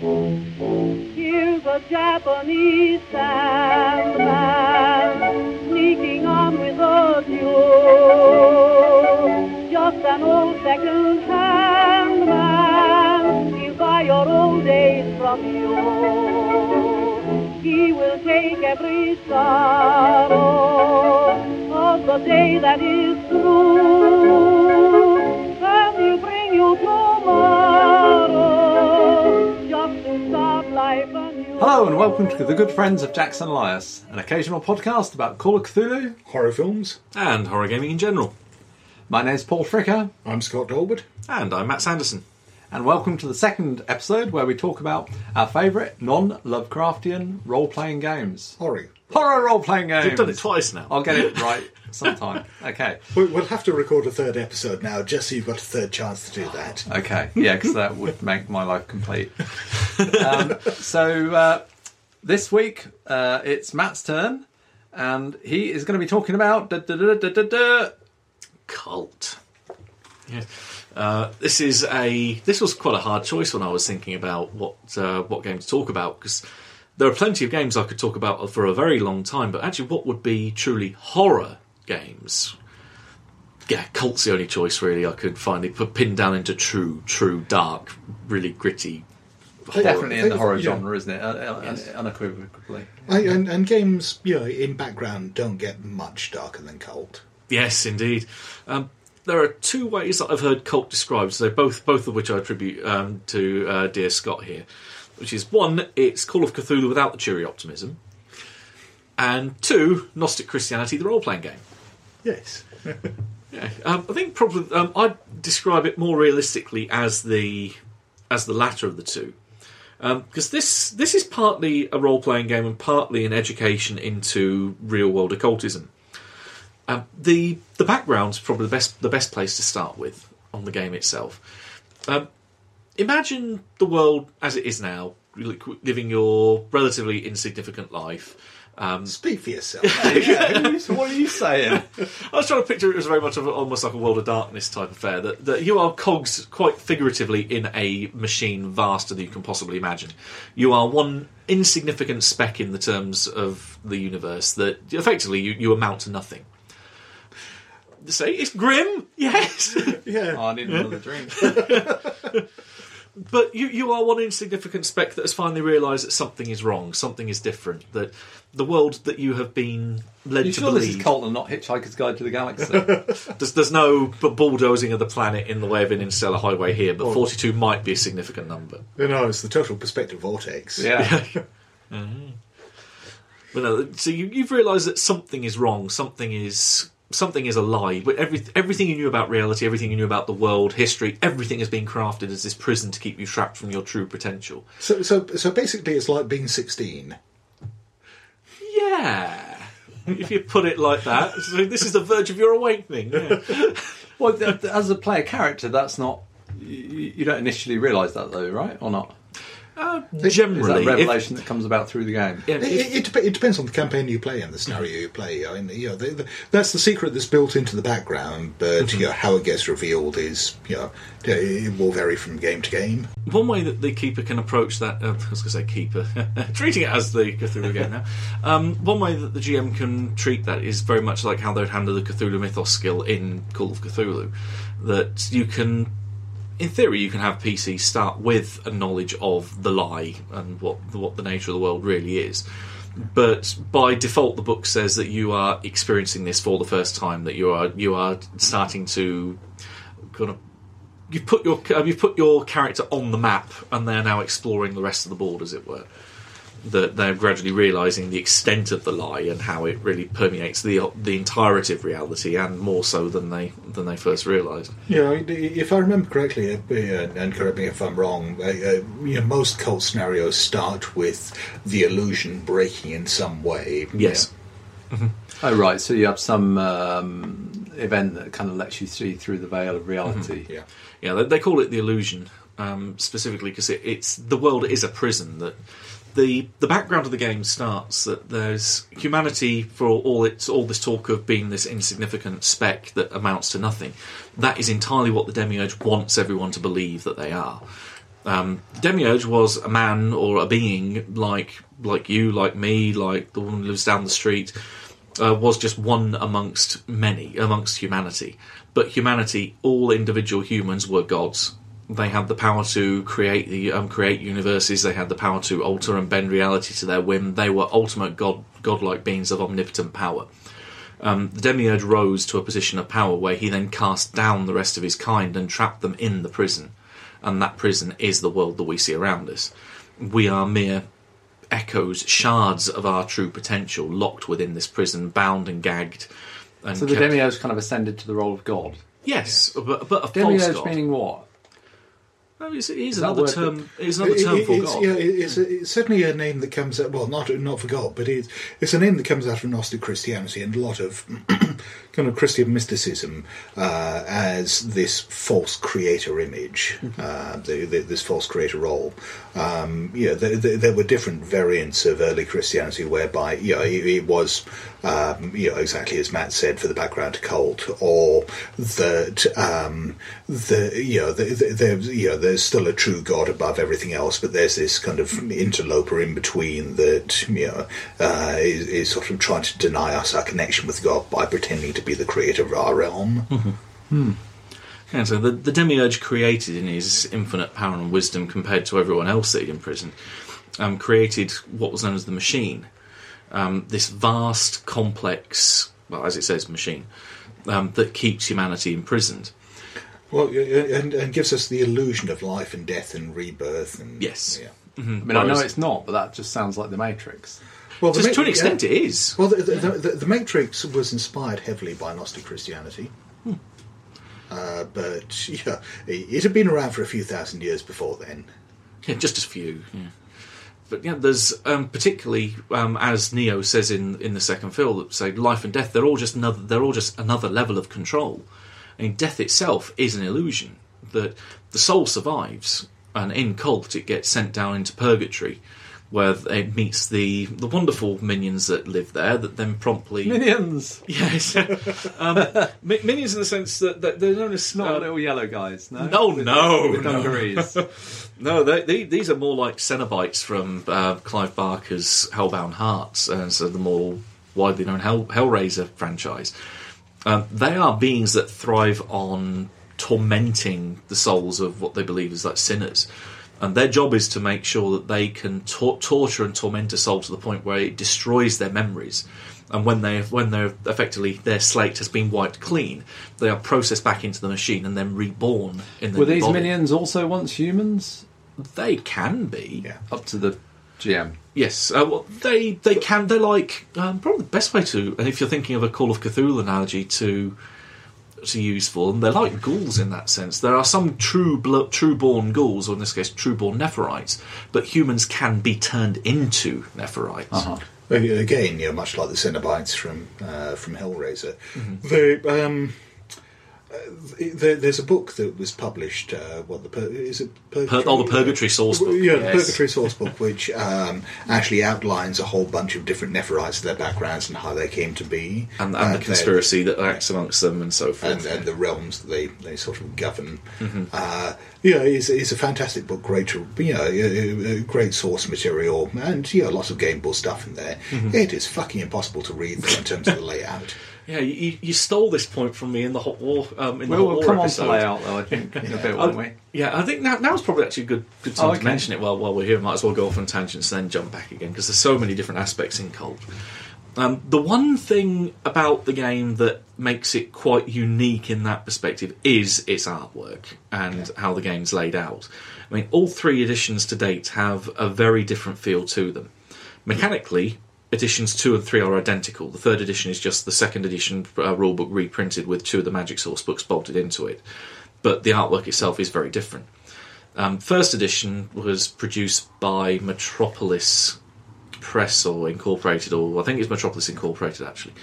Here's a Japanese sandman sneaking on with a duel. Just an old second-hand man, he'll buy your old days from you. He will take every sorrow of the day that is through, and he'll bring you tomorrow Hello and welcome to the good friends of Jackson Elias, an occasional podcast about Call of Cthulhu. horror films. and horror gaming in general. My name's Paul Fricker, I'm Scott Dorward. And I'm Matt Sanderson. and welcome to the second episode where we talk about our favourite non-Lovecraftian role-playing games. Horror. Horror role-playing game. We've done it twice now. I'll get it right sometime. Okay. We- We'll have to record a third episode now, just so you've got a third chance to do that. Okay, yeah, because that would make my life complete. Um, so uh, this week uh, it's Matt's turn, and he is going to be talking about da, da, da, da, da, da. Kult. Yeah. Uh, this is a. This was quite a hard choice when I was thinking about what uh, what game to talk about because there are plenty of games I could talk about for a very long time. But actually, what would be truly horror games? Yeah, Kult's the only choice really I could finally put pinned down into true, true, dark, really gritty. Horror. Definitely in the horror Yeah. genre, isn't it? Uh, uh, Yes. Unequivocally. I, and, and games, you know, in background don't get much darker than Kult. Yes, indeed. Um, there are two ways that I've heard Kult described. So both both of which I attribute um, to uh, dear Scott here. Which is one, it's Call of Cthulhu without the cheery optimism, and two, Gnostic Christianity, the role playing game. Yes. Yeah, um, I think probably um, I'd describe it more realistically as the as the latter of the two, because this this is partly a role playing game and partly an education into real world occultism. Um, the the background's probably the best the best place to start with on the game itself. Um, imagine the world as it is now, living your relatively insignificant life. Um, Speak for yourself. Yeah, what are you saying? I was trying to picture it as very much of a, almost like a World of Darkness type affair. That, that you are cogs quite figuratively in a machine vaster than you can possibly imagine. You are one insignificant speck in the terms of the universe. That effectively you, you amount to nothing. Say it's grim, yes, yeah. Oh, I need another drink. But you you are one insignificant speck that has finally realised that something is wrong, something is different. That the world that you have been led You to sure this is believe Kult and not Hitchhiker's Guide to the Galaxy? There's, there's no b- bulldozing of the planet in the way of an interstellar highway here, but 42 might be a significant number. You know, it's the total perspective vortex. yeah. Mm-hmm. But no, so you, you've realised that something is wrong, something is something is a lie. But every, everything you knew about reality, everything you knew about the world, history, everything has been crafted as this prison to keep you trapped from your true potential. So, so, so basically, it's like being 16. Yeah. if you put it like that, so this is the verge of your awakening. Yeah. Well, th- th- as a player character, that's not. You, you don't initially realise that, though, right? Or not? Uh, Is that generally, a if- revelation that comes about through the game? It, it, it, it depends on the campaign you play and the scenario you play. I mean, you know, the, the, that's the secret that's built into the background, but you know, how it gets revealed is, you know, it will vary from game to game. One way that the keeper can approach that, uh, I was going to say keeper, treating it as the Cthulhu game now. Um, one way that the GM can treat that is very much like how they'd handle the Cthulhu Mythos skill in Call of Cthulhu. That you can, in theory, you can have PC start with a knowledge of the lie and what what the nature of the world really is. But by default, the book says that you are experiencing this for the first time. That you are you are starting to kind of you've put your you've put your character on the map, and they're now exploring the rest of the board, as it were. That they're gradually realizing the extent of the lie and how it really permeates the the entirety of reality, and more so than they than they first realized. You know, if I remember correctly, uh, and correct me if I'm wrong, uh, uh, you know, most Kult scenarios start with the illusion breaking in some way. Yes. Oh, right. So you have some um, event that kind of lets you see through the veil of reality. Yeah. Yeah, they, they call it the illusion um, specifically because it, it's the world is a prison. That the the background of the game starts that there's humanity for all its all this talk of being this insignificant speck that amounts to nothing. That is entirely what the demiurge wants everyone to believe that they are. Um, Demiurge was a man or a being like like you, like me, like the woman who lives down the street. Uh, was just one amongst many, amongst humanity. But humanity, all individual humans were gods. They had the power to create the um, create universes. They had the power to alter and bend reality to their whim. They were ultimate god godlike beings of omnipotent power. Um, the demiurge rose to a position of power where he then cast down the rest of his kind and trapped them in the prison, and that prison is the world that we see around us. We are mere echoes, shards of our true potential, locked within this prison, bound and gagged. And So the kept- demiurge kind of ascended to the role of god. yes, but, but a false Demiurge god. meaning what? No, it's, it is that another term. It's another term it- for it's, God. Yeah, it's, it's certainly a name that comes out. Well, not not for God, but it's it's a name that comes out of Gnostic Christianity and a lot of kind of Christian mysticism uh, as this false creator image, uh, the, the, this false creator role. Um, yeah, there, there, there were different variants of early Christianity whereby you know, it, it was um, you know exactly as Matt said for the background Kult, or that um, the you know the, the, there's you know there's still a true God above everything else, but there's this kind of interloper in between that you know uh, is, is sort of trying to deny us our connection with God by pretending to be the creator of our realm. Yeah, so the, the demiurge created in his infinite power and wisdom compared to everyone else that he'd imprisoned, um, created what was known as the machine. Um, this vast, complex, well, as it says, machine um, that keeps humanity imprisoned. Well, and, and gives us the illusion of life and death and rebirth. And Yes. yeah. I mean, I know it's not, but that just sounds like the Matrix. Well, the Ma- to an extent, yeah. it is. Well, the, the, the, the Matrix was inspired heavily by Gnostic Christianity. Uh, but yeah, it it had been around for a few thousand years before then. Yeah, just a few. Yeah. But yeah, there's um, particularly um, as Neo says in in the second film, that say life and death. They're all just another. They're all just another level of control. I mean, death itself is an illusion. That the soul survives, and in Kult it gets sent down into purgatory, where it meets the the wonderful minions that live there. That then promptly Minions, yes, um, mi- minions in the sense that, that they're known as not uh, little yellow guys. No, No, With- no, with no. dungarees. No, they, they, these are more like Cenobites from uh, Clive Barker's Hellbound Hearts, and so the more widely known Hell, Hellraiser franchise. Um, they are beings that thrive on tormenting the souls of what they believe is like sinners. And their job is to make sure that they can tor- torture and torment a soul to the point where it destroys their memories. And when they when they're effectively their slate has been wiped clean, they are processed back into the machine and then reborn in the Were these body. minions also once humans? They can be. Yeah. Up to the GM. Yes. Uh, well, they they can. They're like um, probably the best way to. And if you're thinking of a Call of Cthulhu analogy to to use for them, they're like ghouls in that sense. There are some true blo- true born ghouls, or in this case, true born Nepharites, but humans can be turned into Nepharites. Uh-huh. Again, you know, much like the Cenobites from uh, from Hellraiser, Mm-hmm. they, um, there, there's a book that was published. Uh, what the pur- is it? Purgatory? oh, the Purgatory Source book. Yeah, the Purgatory Source book, which um, actually outlines a whole bunch of different Nepharites, their backgrounds, and how they came to be, And, Uh, the conspiracy that acts amongst them and so forth. and, and the realms that they, they sort of govern. Mm-hmm. Uh, yeah, it's, it's a fantastic book, great, you know, uh, uh, great source material, and yeah, lots of gameable stuff in there. Mm-hmm. It is fucking impossible to read though, in terms of the layout. yeah, you, you stole this point from me in the hot war. Um, in the We'll, hot we'll war come on episode. to layout though. I think in a bit, won't we? Yeah, I think now now's probably actually a good good time Oh, to mention it while while we're here. Might as well go off on tangents and then jump back again because there's so many different aspects in Kult. Um, the one thing about the game that makes it quite unique in that perspective is its artwork and how the game's laid out. I mean, all three editions to date have a very different feel to them. Mechanically, editions two and three are identical. The third edition is just the second edition uh, rulebook reprinted with two of the Magic Source books bolted into it, but the artwork itself is very different. Um, first edition was produced by Metropolis Press or Incorporated, or I think it's Metropolis Incorporated actually,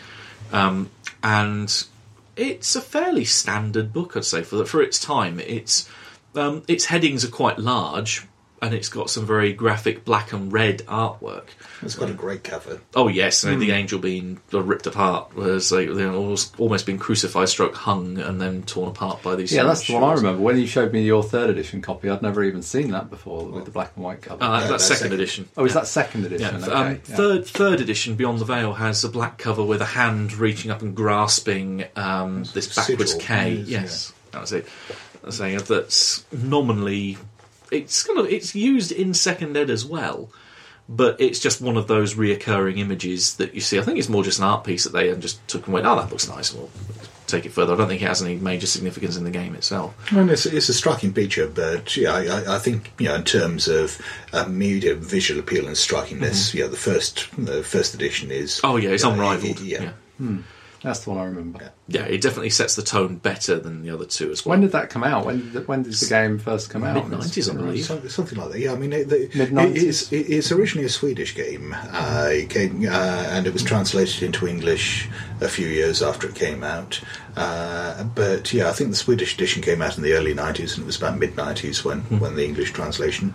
um, and it's a fairly standard book, I'd say for for its time. It's um, its headings are quite large, and it's got some very graphic black and red artwork. It's got a great cover. Oh yes, and the angel being ripped apart was like they almost almost been crucified, struck, hung, and then torn apart by these. Yeah, that's the one I remember. When you showed me your third edition copy, I'd never even seen that before with the black and white cover. Uh, Yeah, that's that's second second. edition. oh, is Yeah. that second edition? f- okay. um, yeah. third third edition Beyond the Veil has a black cover with a hand reaching up and grasping um, this backwards sigil. K. Yes, Yes, that was it. I was saying that's nominally it's kind of it's used in second ed as well, but it's just one of those reoccurring images that you see. I think it's more just an art piece that they just took and went, "Oh, that looks nice." We'll take it further. I don't think it has any major significance in the game itself. And it's, it's a striking picture, but yeah, I, I- I think you know in terms of uh, media visual appeal and strikingness, yeah, the first the first edition is Mm-hmm. Oh yeah, it's yeah, unrivaled. Yeah, yeah. That's the one I remember. Yeah. Yeah, it definitely sets the tone better than the other two as well. When did that come out? When did the, when did the game first come out? Mid-nineties, I believe. Something like that. Yeah, I mean, it, the, Mid-nineties? it- it's, it's originally a Swedish game, uh, it came, uh, and it was translated into English a few years after it came out. Uh, but yeah, I think the Swedish edition came out in the early '90s, and it was about mid '90s when Hmm. when the English translation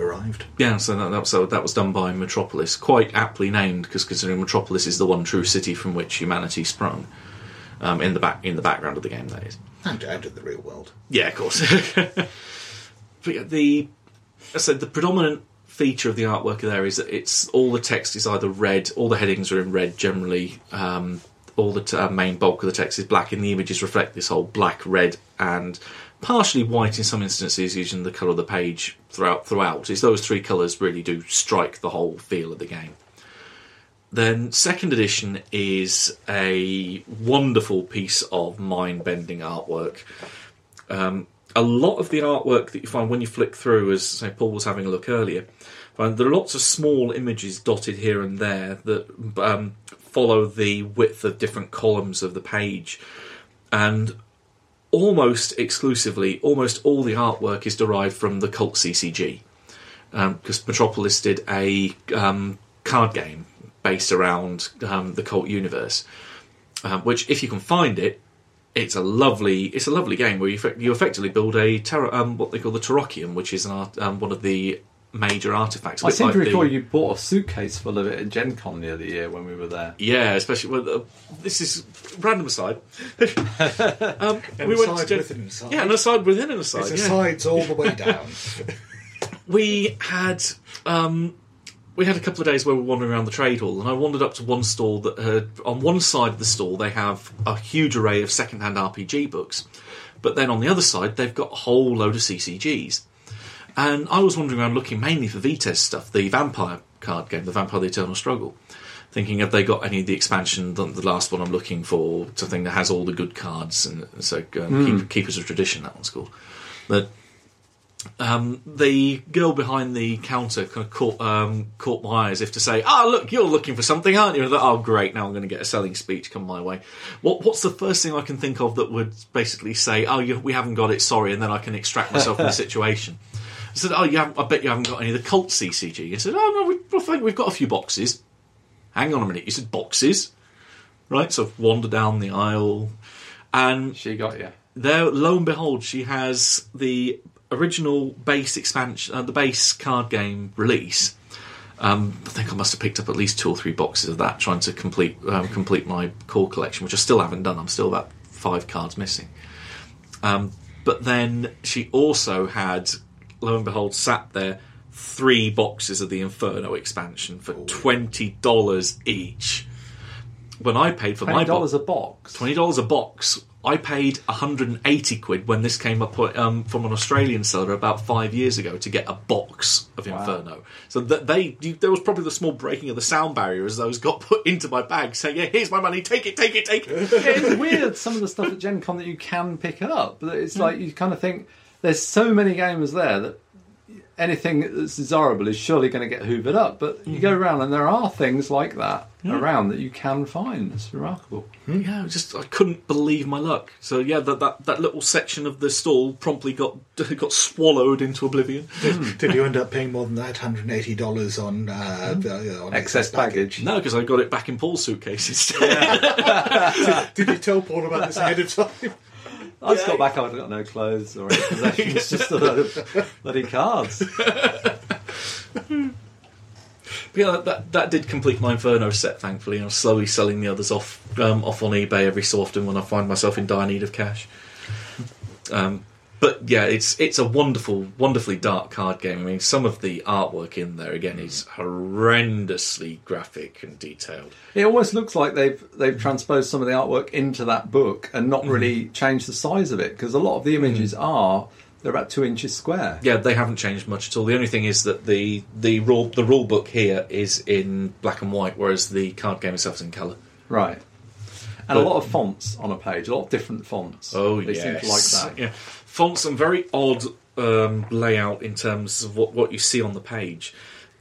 arrived. Yeah, so that, that, so that was done by Metropolis, quite aptly named because considering Metropolis is the one true city from which humanity sprung. Um, in the back, in the background of the game, that is. And out of the real world. Yeah, of course. but yeah, the I said the predominant feature of the artwork there is that it's all the text is either red, all the headings are in red generally. Um, all the t- uh, main bulk of the text is black, and the images reflect this whole black, red, and partially white in some instances, using the colour of the page throughout. Throughout, it's those three colours really do strike the whole feel of the game. Then, second edition is a wonderful piece of mind bending artwork. Um, a lot of the artwork that you find when you flick through, as say Paul was having a look earlier, there are lots of small images dotted here and there that um, follow the width of different columns of the page, and almost exclusively, almost all the artwork is derived from the Kult CCG because Metropolis did a um, card game based around um, the Kult universe, um, which, if you can find it, it's a lovely it's a lovely game where you you effectively build a um, what they call the Terrakium, which is an art, um, one of the major artifacts. I seem like to the- recall you bought a suitcase full of it at Gen Con the other year when we were there. Yeah, especially with uh, this is random aside. um, An we went to aside Gen- within an aside. yeah, an aside within an aside. It's yeah. asides all the way down. we had um, we had a couple of days where we were wandering around the trade hall, and I wandered up to one stall that had on one side of the stall they have a huge array of second-hand RPG books, but then on the other side they've got a whole load of CCGs. And I was wandering around looking mainly for VTES stuff, the vampire card game, the Vampire: The Eternal Struggle. Thinking, have they got any of the expansion? The, the last one I'm looking for, something that has all the good cards, and so um, Keep, Keepers of Tradition, that one's called. But um, the girl behind the counter kind of caught um, caught my eye as if to say, "Ah, look, you're looking for something, aren't you?" And I thought, oh, great! Now I'm going to get a selling speech come my way. What What's the first thing I can think of that would basically say, "Oh, you, we haven't got it, sorry," and then I can extract myself from the situation. I said, "Oh, you haven't, I bet you haven't got any of the Kult CCG." I said, "Oh no, we, I think we've got a few boxes." Hang on a minute, you said boxes, right? So I've wandered down the aisle, and She got you. there, lo and behold, she has the original base expansion, uh, the base card game release. Um, I think I must have picked up at least two or three boxes of that, trying to complete um, complete my core collection, which I still haven't done. I'm still about five cards missing. Um, but then she also had, lo and behold, sat there three boxes of the Inferno expansion for twenty dollars each. When I paid for my dollars a box. twenty dollars a box. I paid 180 quid when this came up um, from an Australian seller about five years ago to get a box of Wow. Inferno. So that they, you, there was probably the small breaking of the sound barrier as those got put into my bag, saying, "Yeah, here's my money. Take it, take it, take it." Yeah, it's weird some of the stuff at Gen Con that you can pick up. But it's like you kind of think there's so many gamers there that anything that's desirable is surely going to get hoovered up. But you go mm-hmm. around and there are things like that around that you can find. It's remarkable. Mm-hmm. Yeah, just I couldn't believe my luck. So yeah, that that, that little section of the stall promptly got got swallowed into oblivion. Hmm. Did you end up paying more than that? Hundred eighty dollars on, uh, hmm? the- uh, on Excess baggage. No, because I got it back in Paul's suitcase instead. Did you tell Paul about this ahead of time? I just got back. I've got no clothes or any possessions, just a load of bloody cards. But yeah, that, that that did complete my Inferno set. Thankfully, and I'm slowly selling the others off um, off on eBay every so often when I find myself in dire need of cash. Um, but yeah, it's it's a wonderful, wonderfully dark card game. I mean, some of the artwork in there again hmm. is horrendously graphic and detailed. It almost looks like they've they've hmm. transposed some of the artwork into that book and not hmm. really changed the size of it because a lot of the images are they're about two inches square. Yeah, they haven't changed much at all. The only thing is that the the rule the rule book here is in black and white, whereas the card game itself is in colour. Right. And a lot of fonts on a page, a lot of different fonts. Oh, they yes. seem to like that. Yeah, fonts and very odd um, layout in terms of what, what you see on the page.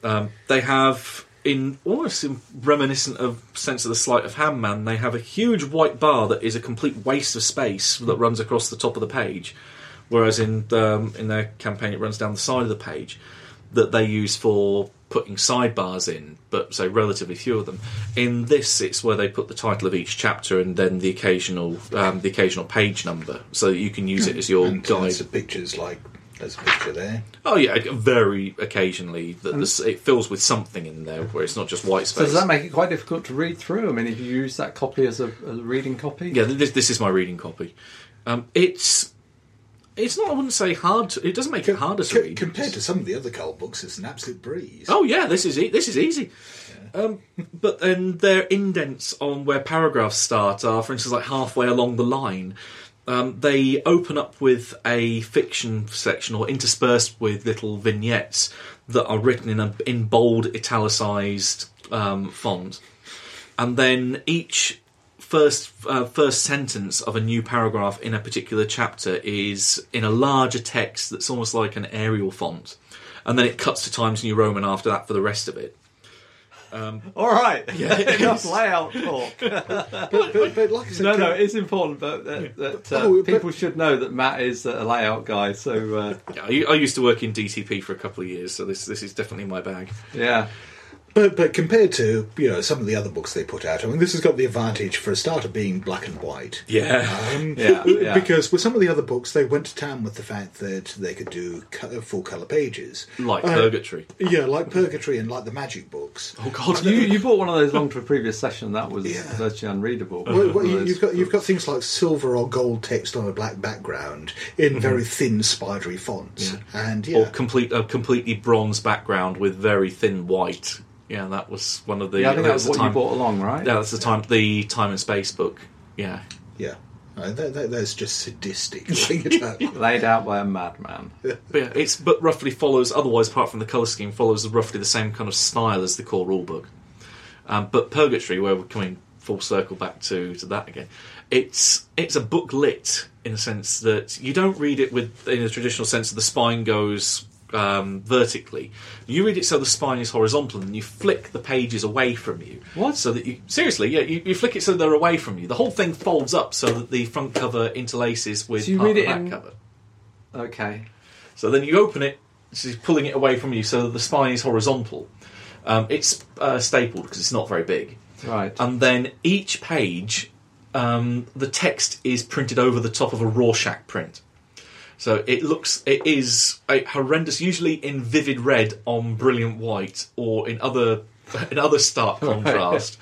Um, they have, in almost in reminiscent of Sense of the Sleight of Hand Man, they have a huge white bar that is a complete waste of space that runs across the top of the page, whereas in um, in their campaign it runs down the side of the page that they use for putting sidebars in, but so relatively few of them. In this, it's where they put the title of each chapter and then the occasional um, the occasional page number, so that you can use it as your and guide. lots of pictures like there's a picture there. Oh yeah, very occasionally that this, it fills with something in there where it's not just white So space. does that make it quite difficult to read through? I mean, if you use that copy as a, as a reading copy, yeah, this, this is my reading copy. Um, it's it's not. I wouldn't say hard. To, it doesn't make it harder to read. compared to some of the other Kult books, it's an absolute breeze. Oh yeah, this is e- this is easy. Um, but then their indents on where paragraphs start are, for instance, like halfway along the line. Um, they open up with a fiction section or interspersed with little vignettes that are written in a in bold italicized um, font, and then each first uh, first sentence of a new paragraph in a particular chapter is in a larger text that's almost like an Arial font, and then it cuts to Times New Roman after that for the rest of it. all right, Yeah, enough layout talk. But, but, but like I said, no, no, it's important that, that, that uh, Oh, but- people should know that Matt is a layout guy. So uh, Yeah, I, I used to work in DTP for a couple of years, so this this is definitely my bag. yeah, But but compared to you know some of the other books they put out, I mean, this has got the advantage for a start of being black and white. Yeah, Um, Yeah, yeah. Because with some of the other books, they went to town with the fact that they could do full color pages, like Uh, Purgatory. Yeah, like Purgatory and like the Magic books. Oh God, you you bought one of those long to a previous session that was Yeah. virtually unreadable. Well, well, you, you've got you've got things like silver or gold text on a black background in very thin, spidery fonts, and or complete a completely bronze background with very thin white. Yeah, that was one of the. Yeah, I think that that's was the what time, you bought along, right? Yeah, that's the time. The time and space book. Yeah, yeah. That, that, that's just sadistic. looking at that. Laid out by a madman. but yeah, it's but roughly follows. Otherwise, apart from the color scheme, follows roughly the same kind of style as the core rulebook. Um, but Purgatory, where we're coming full circle back to to that again, it's it's a book lit in the sense that you don't read it with in the traditional sense that the spine goes um, vertically. You read it so the spine is horizontal, and you flick the pages away from you. What? So that you seriously, yeah, you, you flick it so they're away from you. The whole thing folds up so that the front cover interlaces with So you part read of the it back in- cover. Okay. So then you open it, she's pulling it away from you so that the spine is horizontal. Um, it's uh, stapled because it's not very big. Right. And then each page, um, the text is printed over the top of a Rorschach print. So it looks, it is a horrendous, usually in vivid red on brilliant white, or in other, in other stark contrast.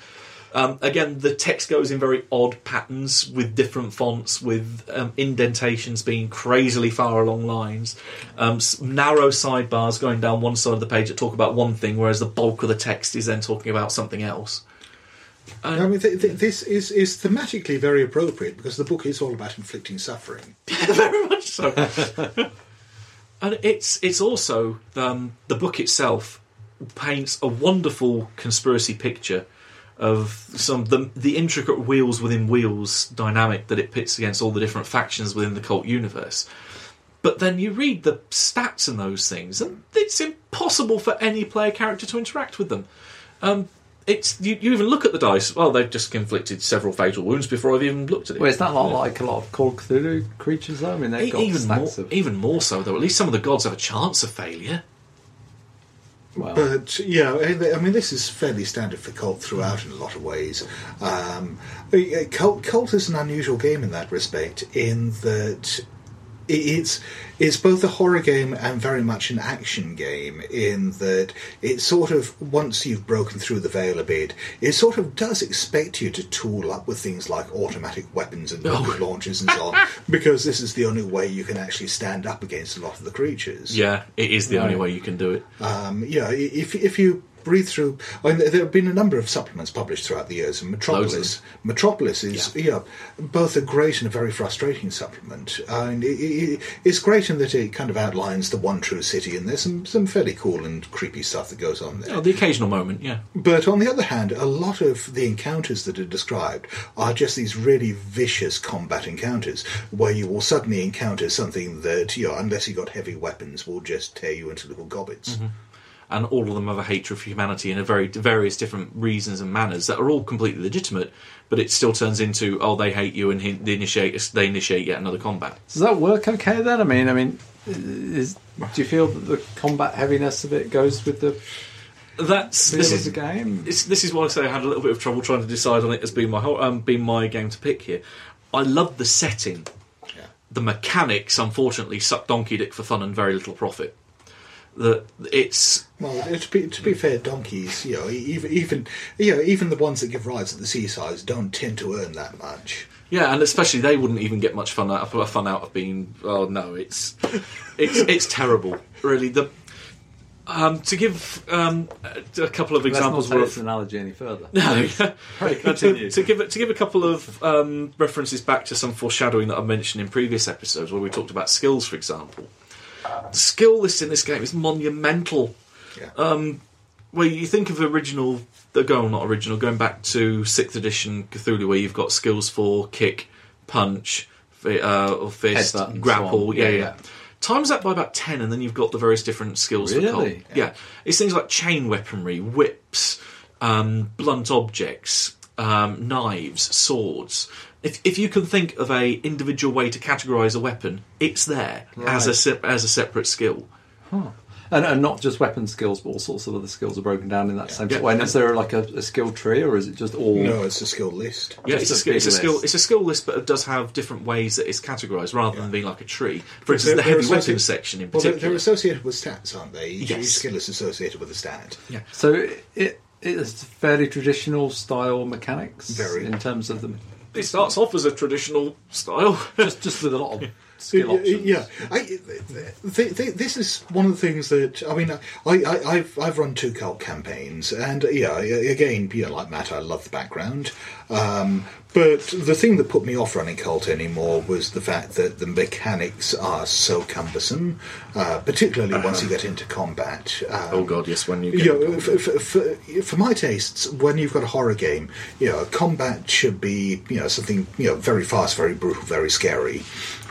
Um, again, the text goes in very odd patterns with different fonts, with um, indentations being crazily far along lines, um, narrow sidebars going down one side of the page that talk about one thing, whereas the bulk of the text is then talking about something else. I mean, th- th- this is is thematically very appropriate because the book is all about inflicting suffering. very much so. and it's it's also um, the book itself paints a wonderful conspiracy picture of some the the intricate wheels within wheels dynamic that it pits against all the different factions within the Kult universe. But then you read the stats and those things, and it's impossible for any player character to interact with them. Um, it's you, you even look at the dice. Well, they've just inflicted several fatal wounds before I've even looked at it. Well, it's not lot like a lot of Call of Cthulhu creatures, though. I mean, they've E- got even more, of. even more so though. At least some of the gods have a chance of failure. Well, But yeah, I I mean, this is fairly standard for Kult throughout in a lot of ways. Um, Kult, Kult is an unusual game in that respect, in that i- it's it's both a horror game and very much an action game. In that it sort of once you've broken through the veil a bit, it sort of does expect you to tool up with things like automatic weapons and rocket launchers and so on, because this is the only way you can actually stand up against a lot of the creatures. Yeah, it is the only way you can do it. Um, yeah, if if you breathe through, I mean, there have been a number of supplements published throughout the years, and Metropolis, Metropolis is yeah. both a great and a very frustrating supplement. And it, it, it's great in that it kind of outlines the one true city, and there's some some fairly cool and creepy stuff that goes on there. Oh, the occasional moment, yeah. But on the other hand, a lot of the encounters that are described are just these really vicious combat encounters where you will suddenly encounter something that, you know, unless you got heavy weapons, will just tear you into little gobbets. Mm-hmm. And all of them have a hatred for humanity in a very various different reasons and manners that are all completely legitimate, but it still turns into oh they hate you and he, they initiate they initiate yet another combat. does that work okay then? I mean, I mean, is, do you feel that the combat heaviness of it goes with the That's this is the game? It's, this is why I say I had a little bit of trouble trying to decide on it as being my whole, um, being my game to pick here. I love the setting. Yeah. The mechanics, unfortunately, suck donkey dick for fun and very little profit. That it's Well, to be, to be fair, donkeys, you know, even even you know, even the ones that give rides at the seaside don't tend to earn that much. yeah, and especially they wouldn't even get much fun out of fun out of being. Oh no, it's it's it's terrible. Really, the um, to give um, a a couple of Let's not examples take worth. this analogy any further. No, Right, to, continue. to give to give a couple of um, references back to some foreshadowing that I mentioned in previous episodes, where we talked about skills, for example. The skill list in this game is monumental. Yeah. Um, where you think of original, the go not original, going back to sixth edition Cthulhu, where you've got skills for kick, punch, uh, or fist, grapple. Yeah, Yeah, yeah, yeah. Times that by about ten, and then you've got the various different skills for Really? Cult. Yeah. it's things like chain weaponry, whips, um, blunt objects, um, knives, swords. If, if you can think of a individual way to categorize a weapon, it's there as a se- as a separate skill. And, and not just weapon skills, but all sorts of other skills are broken down in that same Yeah. way. And is there like a, a skill tree, or is it just all? No, it's a skill list. Yeah, it's a, a skill, it's a skill. list. It's a skill list, but it does have different ways that it's categorized, rather than being like a tree. For instance, They're- the heavy weapons section in Well, they're, particular. they're associated with stats, aren't they? Each, Yes. each skill is associated with a stat. yeah. So it, it is fairly traditional style mechanics Very. in terms of the It starts off as a traditional style. just just with a lot of skill Yeah, options. Yeah, I, th- th- this is one of the things that I mean. I, I, I've I've run two Kult campaigns, and yeah, again, you know, like Matt, I love the background. Um, but the thing that put me off running Kult anymore was the fact that the mechanics are so cumbersome, uh, particularly once you get into combat. Um, Oh god, yes. When you you know, for, for, for, for my tastes, when you've got a horror game, you know, combat should be, you know, something, you know, very fast, very brutal, very scary.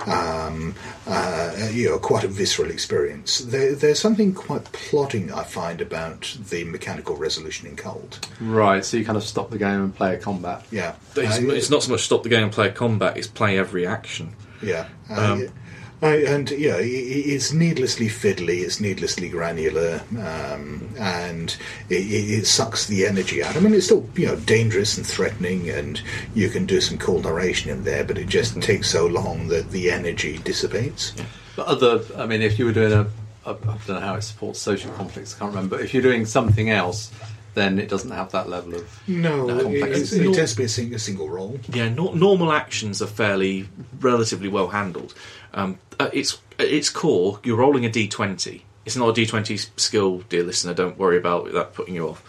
Um, uh, you know, quite a visceral experience. There, there's something quite plotting I find about the mechanical resolution in Kult. Right, so you kind of stop the game and play a combat. Yeah, it's, Uh, it's not so much stop the game and play combat; it's play every action. Yeah. Um, Uh, I, and yeah, i- i- it's needlessly fiddly, it's needlessly granular, um, and it, it, it sucks the energy out. I mean, it's still you know dangerous and threatening, and you can do some cool narration in there, but it just takes so long that the energy dissipates. But other, I mean, if you were doing a, a I don't know how it supports social conflicts, I can't remember. But if you're doing something else, then it doesn't have that level of. No, No, it, it, it tends to be a, sing, a single role. Yeah, nor normal actions are fairly relatively well handled. Um, uh, it's at its core, you're rolling a d20. It's not a d20 skill, dear listener. Don't worry about that putting you off.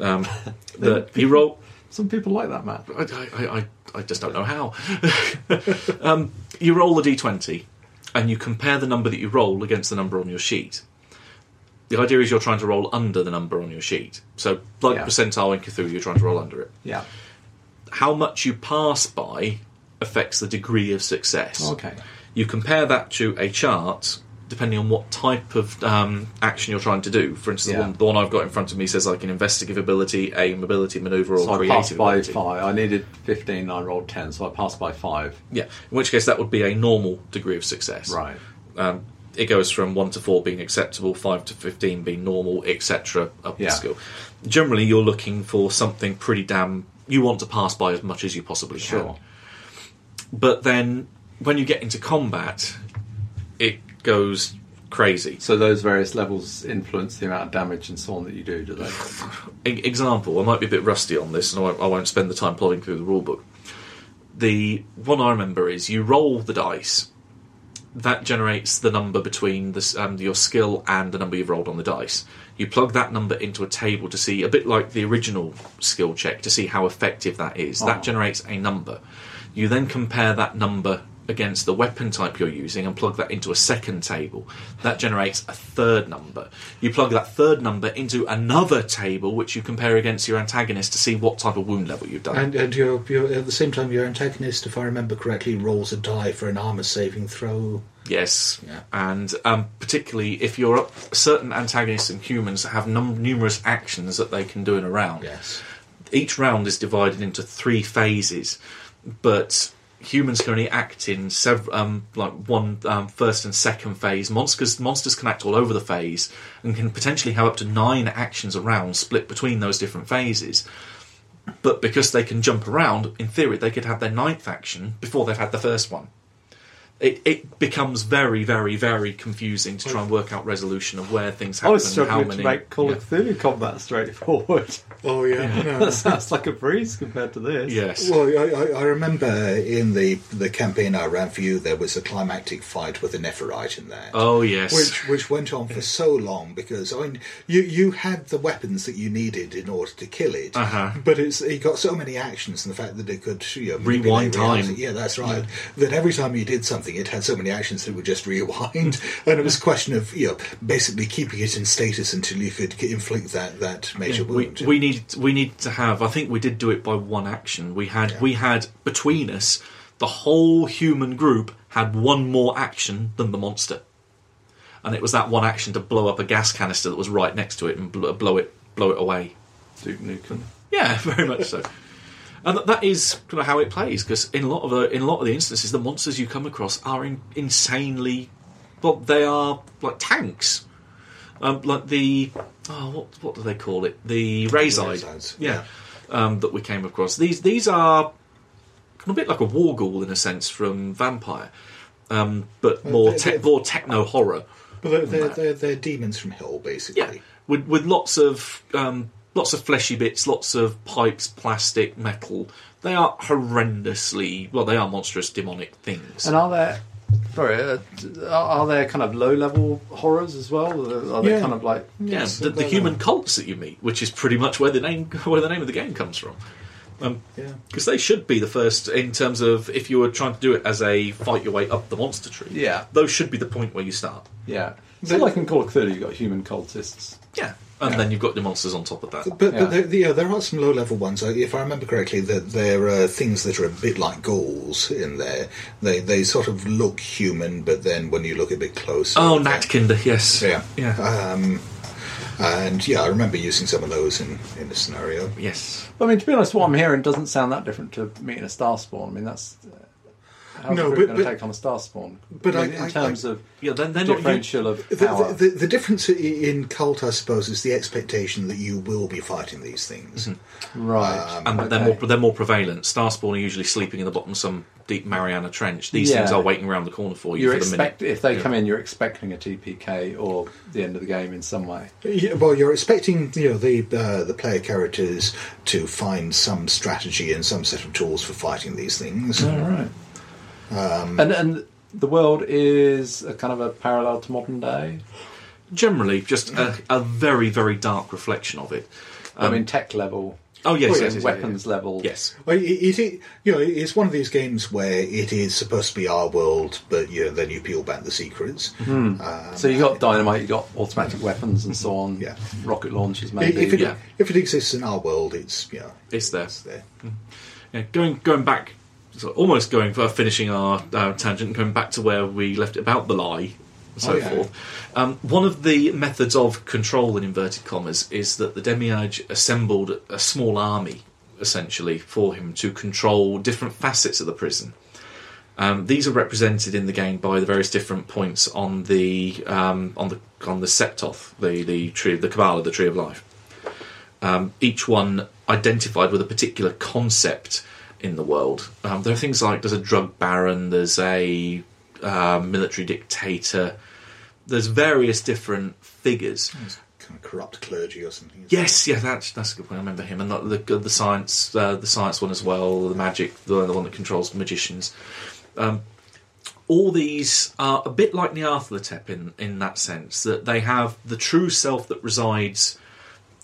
Um, the, you roll. Some people like that, Matt. I, I, I, I just don't know how. um, you roll a d20, and you compare the number that you roll against the number on your sheet. The idea is you're trying to roll under the number on your sheet. So, like Yeah. percentile in Cthulhu, you're trying to roll under it. Yeah. How much you pass by affects the degree of success. Okay. You compare that to a chart depending on what type of um, action you're trying to do. For instance, the, one, the one I've got in front of me says like an investigative ability, a mobility maneuver, or So I passed by ability. five. I needed 15, I rolled 10, so I passed by five. Yeah, in which case that would be a normal degree of success. Right. Um, it goes from one to four being acceptable, five to fifteen being normal, etc. Up Yeah. the skill. Generally, you're looking for something pretty damn. You want to pass by as much as you possibly can. Sure. But then when you get into combat, it goes crazy. So those various levels influence the amount of damage and so on that you do, do they? Example, I might be a bit rusty on this, and I won't, I won't spend the time plodding through the rulebook. The one I remember is you roll the dice. That generates the number between this, um, your skill and the number you've rolled on the dice. You plug that number into a table to see, a bit like the original skill check, to see how effective that is. Oh. That generates a number. You then compare that number against the weapon type you're using and plug that into a second table. That generates a third number. You plug that third number into another table, which you compare against your antagonist to see what type of wound level you've done. And, and your, your, at the same time, your antagonist, if I remember correctly, rolls a die for an armor saving throw. Yes, Yeah. and um, particularly if you're up, certain antagonists and humans have num- numerous actions that they can do in a round. Yes. Each round is divided into three phases, but humans can only act in several, um, like one um, first and second phase. Monsters monsters can act all over the phase and can potentially have up to nine actions around split between those different phases. But because they can jump around, in theory, they could have their ninth action before they've had the first one. It, it becomes very, very, very confusing to try and work out resolution of where things I happen. was and how struggling many. to make Call yeah. of Cthulhu combat straightforward. Oh, yeah. no. that sounds like a breeze compared to this. Yes. Well, I, I, I remember in the, the campaign I ran for you, there was a climactic fight with a Nepharite in there. oh yes. Which which went on for so long because I mean you you had the weapons that you needed in order to kill it, Uh-huh. but it's it got so many actions and the fact that it could you know, Rewind manipulate reality- time. Yeah, that's right. That every time you did something, it had so many actions that it would just rewind, and it was a question of you know basically keeping it in status until you could inflict that that major we, wound. we need we need to have. I think we did do it by one action. We had Yeah. we had between us the whole human group had one more action than the monster, and it was that one action to blow up a gas canister that was right next to it and blow, blow it blow it away. Duke Nukem. Yeah, very much so. And that- that is kind of how it plays because in a lot of the in a lot of the instances, the monsters you come across are in, insanely, well, they are like tanks, um, like the oh, what what do they call it? The Razide, Razides, yeah, Um, that we came across. These these are a bit like a war ghoul in a sense from Vampire, um, but more they- te- they- more techno horror. but they're, they're, they're, they're demons from hell, basically. Yeah, with with lots of um, lots of fleshy bits, lots of pipes, plastic, metal. They are horrendously well. They are monstrous, demonic things. And are there, sorry, uh, are, are there kind of low level horrors as well? Are they Yeah. kind of like, yeah, Yes, the, the human cults that you meet, which is pretty much where the name where the name of the game comes from. Yeah. Because they should be the first in terms of if you were trying to do it as a fight your way up the monster tree. Yeah. those should be the point where you start. yeah. So like in Call of Cthulhu, you've got human cultists. Yeah, and Yeah. then you've got the monsters on top of that. But, Yeah. but there, yeah, there are some low level ones. Uh, If I remember correctly, that there are things that are a bit like ghouls in there. They they sort of look human, but then when you look a bit closer, Oh, they're- Natkinder, yes, Yeah, yeah, Um, and yeah, I remember using some of those in in a scenario. yes. I mean, to be honest, what I'm hearing doesn't sound that different to meeting a star spawn. I mean, that's. How's No, a group but- going to but- take on a star spawn? but I mean, I- in I- terms I- of Yeah, then they're not. u- differential of The, power. the, the, the difference in Kult, I suppose, is the expectation that you will be fighting these things. right. and okay. they're more they're more prevalent. Starspawn are usually sleeping in the bottom of some deep Mariana Trench. These Yeah. things are waiting around the corner for you You're for the minute. if they Yeah. come in, you're expecting a TPK or the end of the game in some way. Yeah, well, you're expecting you know the uh, the player characters to find some strategy and some set of tools for fighting these things. All right. Um, and and the world is a kind of a parallel to modern day. Generally, just a, a very very dark reflection of it. I mean, tech level, Oh yes, yes, yeah, yes, yes, weapons level. Yes. Well, it, it, it- you know, it's one of these games where it is supposed to be our world, but you know, then you peel back the secrets. Um, So you got dynamite, you got automatic weapons and so on. Yeah. Rocket launchers, i- maybe. if it yeah. if it exists in our world, it's you know, It's there. it's there. Yeah, going going back, so almost going for finishing our, tangent, going back to where we left it about the lie, and so Oh, yeah. forth. Um, one of the methods of control in inverted commas is that the demiurge assembled a small army, essentially, for him to control different facets of the prison. Um, these are represented in the game by the various different points on the um, on the on the Sephiroth, the the tree, the Kabbalah, the tree of life. Um, each one identified with a particular concept in the world. Um, there are things like there's a drug baron, there's a uh, military dictator, there's various different figures. kind of corrupt clergy or something. Yes, yeah, that's that's a good point. I remember him, and the the, the science, uh, the science one as well, the magic, the, the one that controls magicians. Um, all these are a bit like Nyarlathotep in in that sense that they have the true self that resides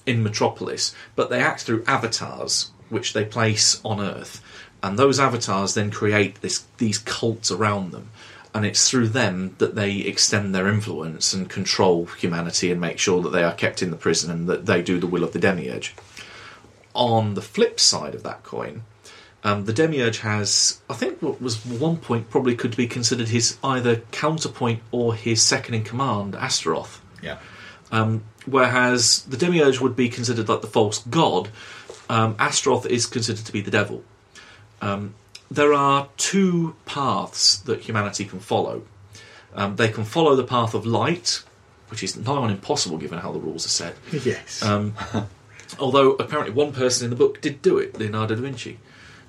in Metropolis, but they act through avatars which they place on Earth, and those avatars then create this these cults around them. And it's through them that they extend their influence and control humanity and make sure that they are kept in the prison and that they do the will of the demiurge. On the flip side of that coin, um, the demiurge has, I think, what was one point probably could be considered his either counterpoint or his second in command, Astaroth. Yeah. Um, whereas the demiurge would be considered like the false god, um, Astaroth is considered to be the devil. Um, there are two paths that humanity can follow. Um, they can follow the path of light, which is nigh on impossible given how the rules are set. Yes. Um, although apparently one person in the book did do it, Leonardo da Vinci,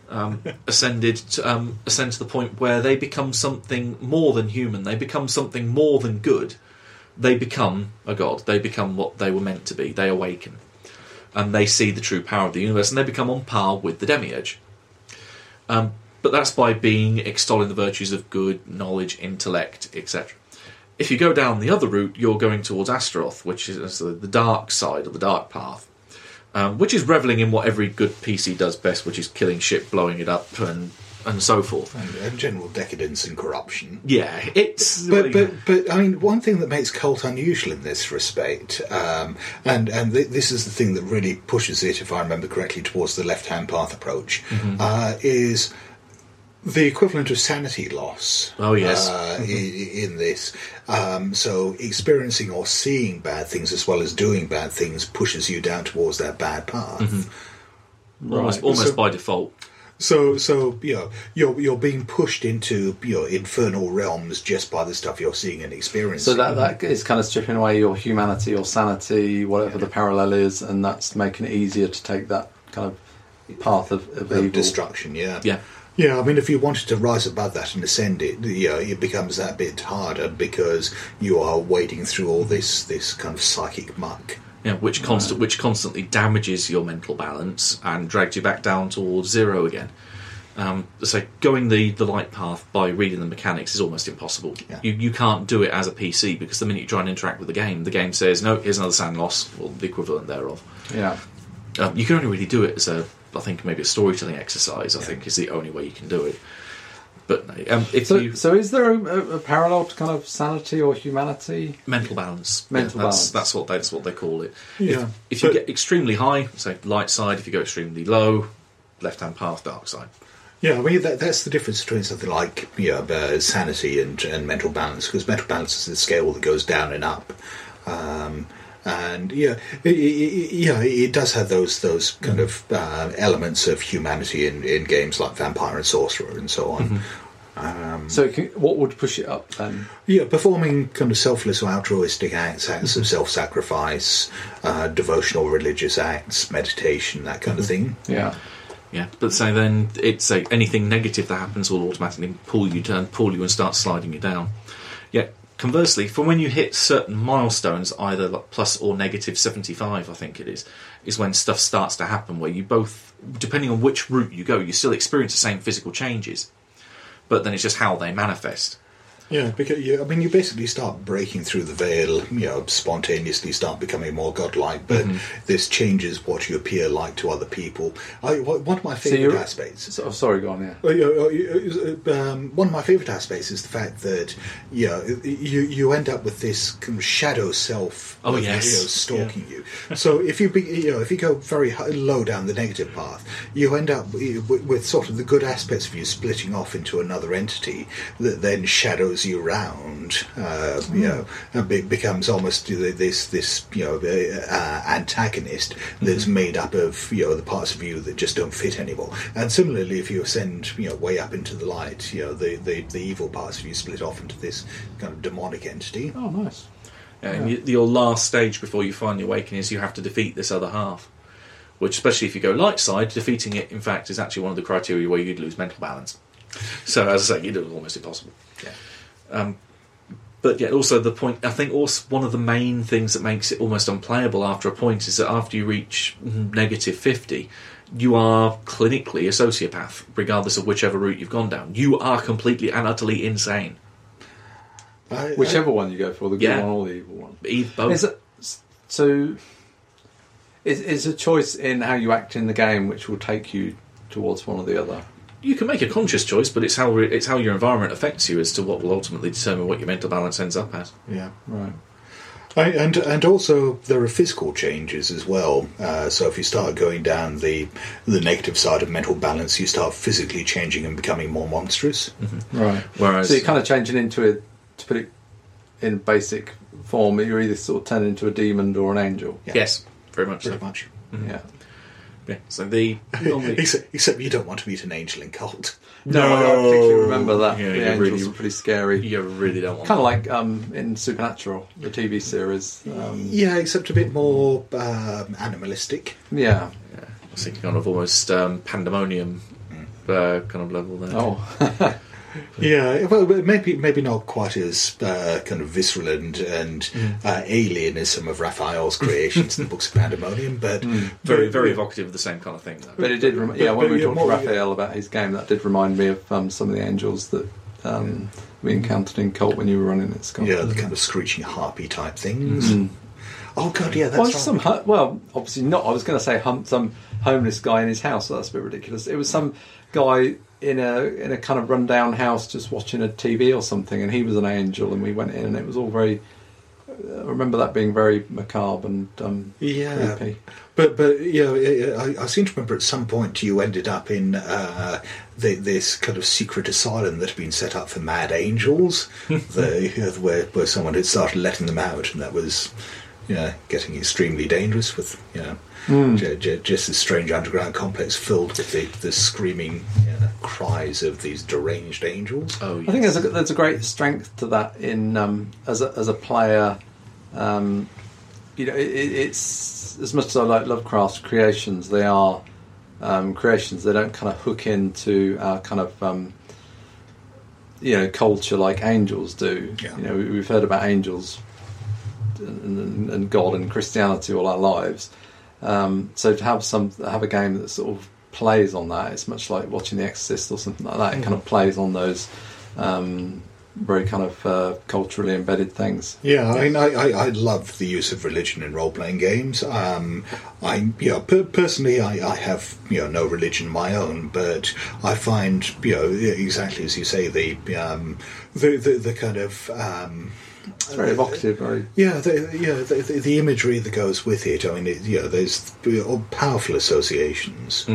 um, ascended to, um, ascend to the point where they become something more than human. They become something more than good. They become a god. They become what they were meant to be. They awaken, and they see the true power of the universe, and they become on par with the demiurge. Um, but that's by being extolling the virtues of good knowledge, intellect, etc. If you go down the other route, you're going towards Astaroth, which is the, dark side of the dark path, um, which is reveling in what every good PC does best, which is killing shit, blowing it up, and and so forth. and, and general decadence and corruption. Yeah, it's But, but but I mean, one thing that makes Kult unusual in this respect, um, and and th- this is the thing that really pushes it, if I remember correctly, towards the left-hand path approach, uh, is the equivalent of sanity loss. Oh, yes. uh, i in this. Um, so experiencing or seeing bad things as well as doing bad things pushes you down towards that bad path. almost Right. almost So- by default. So, so you know, you're you're being pushed into your know infernal realms just by the stuff you're seeing and experiencing. So that that mm-hmm. is kind of stripping away your humanity or sanity, whatever the parallel is, and that's making it easier to take that kind of path of, of of evil. destruction. Yeah, Yeah. yeah. I mean, if you wanted to rise above that and ascend it, you know, it becomes that bit harder because you are wading through all this this kind of psychic muck. Yeah, which constant which constantly damages your mental balance and drags you back down towards zero again. Um, so going the, the light path by reading the mechanics is almost impossible. Yeah. You you can't do it as a PC because the minute you try and interact with the game, the game says no, here's another SAN loss or the equivalent thereof. Yeah. Um, you can only really do it as a I think maybe a storytelling exercise. I think is the only way you can do it. But um, if So, you so is there a, a, a parallel to kind of sanity or humanity? mental balance. Mental Yeah, that's, balance. That's what they, that's what they call it. Yeah, If, if you but- get extremely high, say light side. If you go extremely low, left hand path, dark side. Yeah, I mean that, that's the difference between something like you know, uh, sanity and, and mental balance, because mental balance is the scale that goes down and up, um, and yeah, it, it, yeah, it does have those those kind mm-hmm. of uh, elements of humanity in, in games like Vampire and Sorcerer and so on. Mm-hmm. Um, so, can, what would push it up then? Yeah, performing kind of selfless or altruistic acts, acts of mm-hmm. self-sacrifice, uh, devotional religious acts, meditation, that kind of thing. Yeah. Yeah, but so then it's like anything negative that happens will automatically pull you down, pull you and start sliding you down. Yet conversely, for when you hit certain milestones, either like plus or negative seventy five, I think it is, is when stuff starts to happen where you both, depending on which route you go, you still experience the same physical changes, but then it's just how they manifest. Yeah, because you, I mean, you basically start breaking through the veil. You know, spontaneously start becoming more godlike, but this changes what you appear like to other people. I, one of my favorite you're- aspects. So, oh, sorry, go on. Yeah. You know, uh, um, one of my favourite aspects is the fact that yeah, you you end up with this kind of shadow self. Oh, of, yes. you know, stalking you. So if you be, you know if you go very high, low down the negative path, you end up with, with sort of the good aspects of you splitting off into another entity that then shadows follows you around. Uh, You know, and be- becomes almost this this you know uh, antagonist that's made up of you know the parts of you that just don't fit anymore. And similarly, if you ascend you know way up into the light, you know the the, the evil parts of you split off into this kind of demonic entity. Oh, nice. And y your last stage before you finally awaken is you have to defeat this other half. Which, especially if you go light side, defeating it, in fact, is actually one of the criteria where you'd lose mental balance. So, as I say, you do it almost impossible. Um, but yeah, also the point. I think also one of the main things that makes it almost unplayable after a point is that after you reach mm, negative fifty, you are clinically a sociopath, regardless of whichever route you've gone down. You are completely and utterly insane. I- Whichever one you go for, the good Yeah. one or the evil one. Either both. Is it, so, is is a choice in how you act in the game which will take you towards one or the other? You can make a conscious choice, but it's how it's how your environment affects you as to what will ultimately determine what your mental balance ends up as. yeah. Right. I, and and also there are physical changes as well. Uh, so if you start going down the the negative side of mental balance, you start physically changing and becoming more monstrous. Right. Whereas, So you're kind of changing into it to put it in basic form. You're either sort of turning into a demon or an angel. Yeah. yes, very much so. Pretty much. Yeah. Yeah. So the normally, Except, except you don't want to meet an angel in Kult. No, I don't particularly remember that. Yeah, the you angels really- are pretty scary. you really don't want Kind of like um, in Supernatural, the TV series. Um, Yeah, except a bit more um, animalistic. yeah. I was thinking kind of almost um, pandemonium uh, kind of level there. Oh, Yeah, well, maybe maybe not quite as uh, kind of visceral and, and uh, alien as some of Raphael's creations in the books of Pandemonium, but very, very evocative of the same kind of thing, though. but it did. Rem- yeah, But- when but we yeah, talked to more- Raphael about his game, that did remind me of um, some of the angels that um, we encountered in Kult when you were running it, Scott. yeah, the kind of screeching harpy type things. Oh god, yeah, that's well, right. some hu- well, obviously not. I was going to say hum- some homeless guy in his house. So that's a bit ridiculous. It was some guy in a in a kind of rundown house just watching a TV or something, and he was an angel, and we went in, and it was all very. I remember that being very macabre and um, Yeah. creepy. But but you know, I, I seem to remember at some point you ended up in uh, the, this kind of secret asylum that had been set up for mad angels, the, where where someone had started letting them out, and that was you know getting extremely dangerous with you know. j- j- just this strange underground complex filled with the, the screaming you know, cries of these deranged angels. Oh, I think there's a there's a great strength to that in um, as a as a player. Um, you know, it, it- it's as much as I like Lovecraft's creations, they are um, creations. They don't kind of hook into our kind of um, you know culture like angels do. Yeah. You know, we, we've heard about angels and, and, God and Christianity all our lives. Um, so to have some have a game that sort of plays on that, it's much like watching The Exorcist or something like that. It kind of plays on those um, very kind of uh, culturally embedded things. Yeah, I, mean, I, I, I love the use of religion in role playing games. Um, I, you know, per- personally, I, I have you know no religion of my own, but I find you know exactly as you say the um, the, the the kind of um, It's very evocative, very yeah, the, yeah, the, the, the imagery that goes with it. I mean, it, you know, there's powerful associations.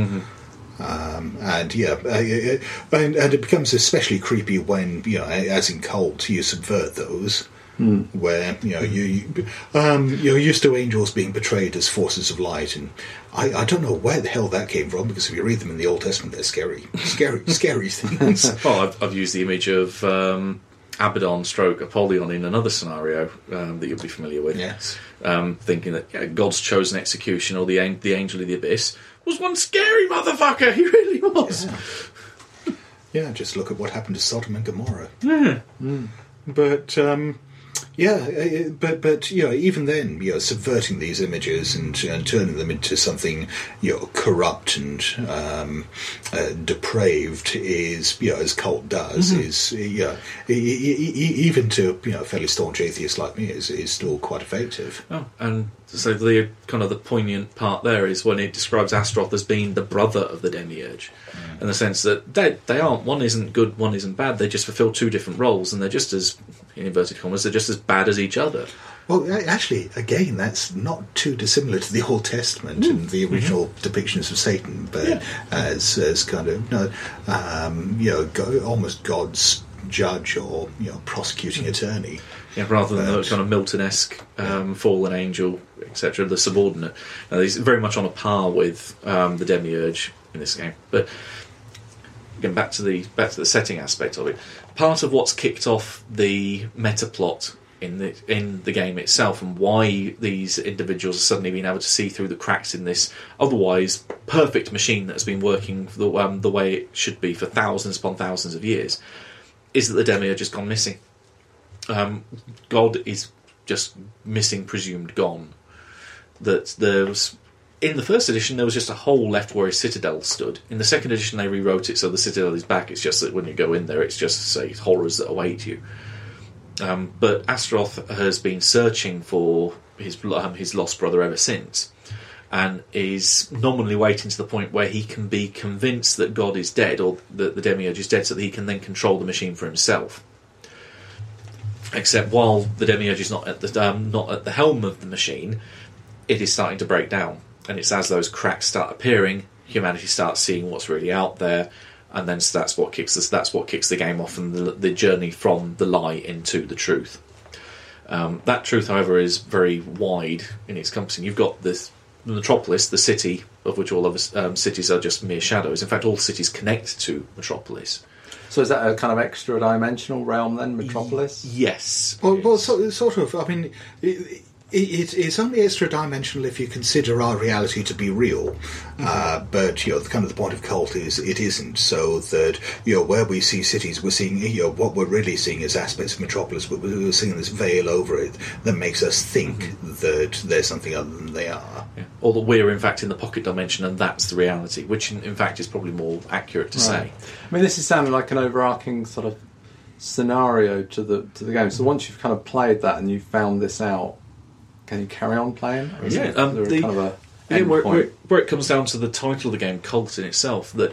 Um, and yeah, uh, uh, and, and it becomes especially creepy when you know, as in Kult, you subvert those. Where you know you you- um, you're used to angels being portrayed as forces of light, and I, I don't know where the hell that came from because if you read them in the Old Testament, they're scary, scary, scary things. Well, I've, I've used the image of um, Abaddon stroke Apollyon in another scenario um, that you'll be familiar with. yes, Um, thinking that yeah, God's chosen execution or the an- the angel of the abyss was one scary motherfucker. He really was. Yeah, just look at what happened to Sodom and Gomorrah. But um, yeah, uh, but but you know, even then, you know, subverting these images and, and turning them into something you know corrupt and um, uh, depraved is you know as Kult does is you know, e- e- e- even to you know a fairly staunch atheist like me is is still quite effective. Oh, and so the kind of the poignant part there is when it describes Astaroth as being the brother of the demiurge, in the sense that they they aren't one isn't good, one isn't bad. They just fulfill two different roles, and they're just as in inverted commas, they're just as bad as each other. Well, actually, again, that's not too dissimilar to the Old Testament and the original depictions of Satan, but as as kind of no, um, you know, go, almost God's judge or you know prosecuting attorney. Yeah, rather than the kind of Milton-esque um, fallen angel, etc., the subordinate. Now, he's very much on a par with um, the demiurge in this game. But again, back to the back to the setting aspect of it. Part of what's kicked off the meta plot in the in the game itself, and why these individuals are suddenly being able to see through the cracks in this otherwise perfect machine that's been working the um, the way it should be for thousands upon thousands of years, is that the demiurge has gone missing um, God is just missing, presumed gone. That there was in the first edition there was just a hole left where his citadel stood. In the second edition they rewrote it so the citadel is back. It's just that when you go in there, it's just say horrors that await you. Um, but Astaroth has been searching for his um, his lost brother ever since, and is nominally waiting to the point where he can be convinced that God is dead or that the demiurge is dead, so that he can then control the machine for himself. Except while the demiurge is not at the um, not at the helm of the machine, it is starting to break down, and it's as those cracks start appearing, humanity starts seeing what's really out there, and then that's what kicks this. That's what kicks the game off, and the, the journey from the lie into the truth. Um, that truth, however, is very wide in its encompassing. You've got this the metropolis, the city of which all other um, cities are just mere shadows. In fact, all cities connect to metropolis. So is that a kind of extra dimensional realm then, Metropolis? Yes. Well, well, so, sort of. I mean, it, it, it's only extra dimensional if you consider our reality to be real. Mm-hmm. Uh, but you know, the kind of the point of Kult is it isn't. So that you know, where we see cities, we're seeing you know what we're really seeing is aspects of metropolis, but we're seeing this veil over it that makes us think mm-hmm. that there's something other than they are. Yeah. Or that we're in fact in the pocket dimension, and that's the reality, which in, in fact is probably more accurate to Right. say. I mean, this is sounding like an overarching sort of scenario to the to the game. So mm-hmm. once you've kind of played that and you've found this out, can you carry on playing? Yeah, there- um, the- kind of a Yeah, where, where, where it comes down to the title of the game, Kult in itself, that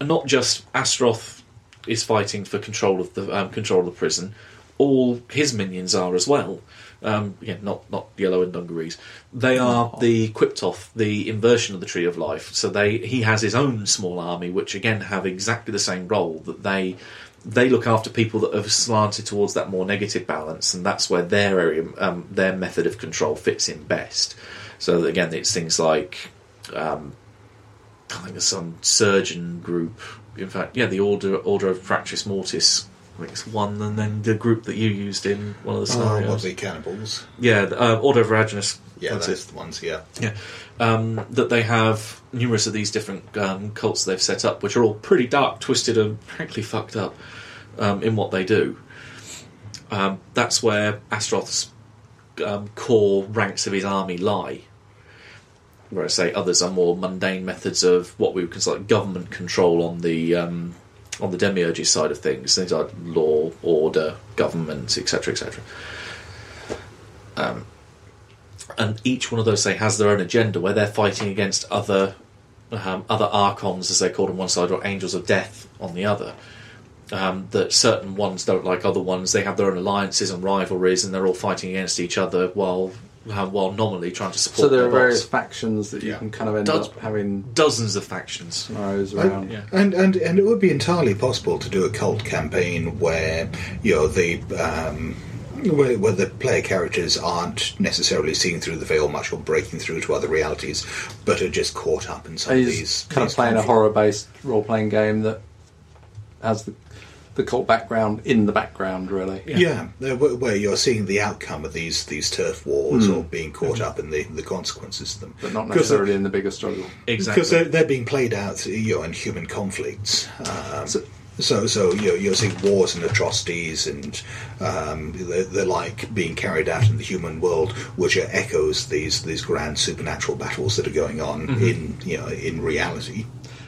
not just Astaroth is fighting for control of the um, control of the prison, all his minions are as well. Um, yeah, not not yellow and dungarees. They are Oh. the Qliphoth, the inversion of the Tree of Life. So they he has his own small army, which again have exactly the same role. That they they look after people that have slanted towards that more negative balance, and that's where their area, um, their method of control fits in best. So again, it's things like um, I think there's some surgeon group. In fact, yeah, the Order Order of Practice Mortis. It's one, and then the group that you used in one of the Oh, scenarios. what the cannibals? yeah, uh, Order of Eraginus. Yeah, that's that's the ones. Yeah. Yeah, um, that they have numerous of these different um, cults they've set up, which are all pretty dark, twisted, and frankly fucked up um, in what they do. Um, that's where Astaroth's um, core ranks of his army lie. Where I say others are more mundane methods of what we would consider like government control on the um, on the demiurge's side of things, things like law, order, government, etc., etc and each one of those say has their own agenda where they're fighting against other um, other archons as they call on one side or angels of death on the other um, that certain ones don't like other ones they have their own alliances and rivalries and they're all fighting against each other while while nominally trying to support so there their are various boss. factions that you Yeah. can kind of end Does- up having dozens of factions scenarios And- yeah. And, and and it would be entirely possible to do a Kult campaign where you know the um, where, where the player characters aren't necessarily seeing through the veil much or breaking through to other realities, but are just caught up in some of these kind of these playing a horror-based role-playing game that has the the Kult background in the background, really? Yeah, uh, where where you're seeing the outcome of these these turf wars Hmm. or being caught up in the, the consequences of them. But not 'Cause, necessarily in the bigger struggle. exactly because they're, they're being played out you know, in human conflicts. Um, So- so, so, you know, you're seeing wars and atrocities and um, they're, they're like being carried out in the human world, which are echoes these these grand supernatural battles that are going on in you know in reality.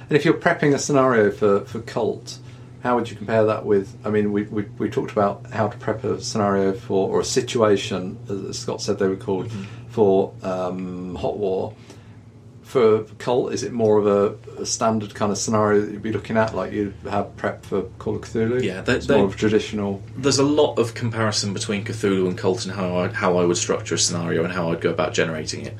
And if you're prepping a scenario for, for Kult, how would you compare that with? I mean, we, we, we talked about how to prep a scenario for, or a situation, as Scott said they were called, for um, Hot War. For Kult, is it more of a, a standard kind of scenario that you'd be looking at, like you'd have prep for Call of Cthulhu? Yeah, they- it's they- more of traditional. there's a lot of comparison between Cthulhu and Kult and how I, how I would structure a scenario and how I'd go about generating it.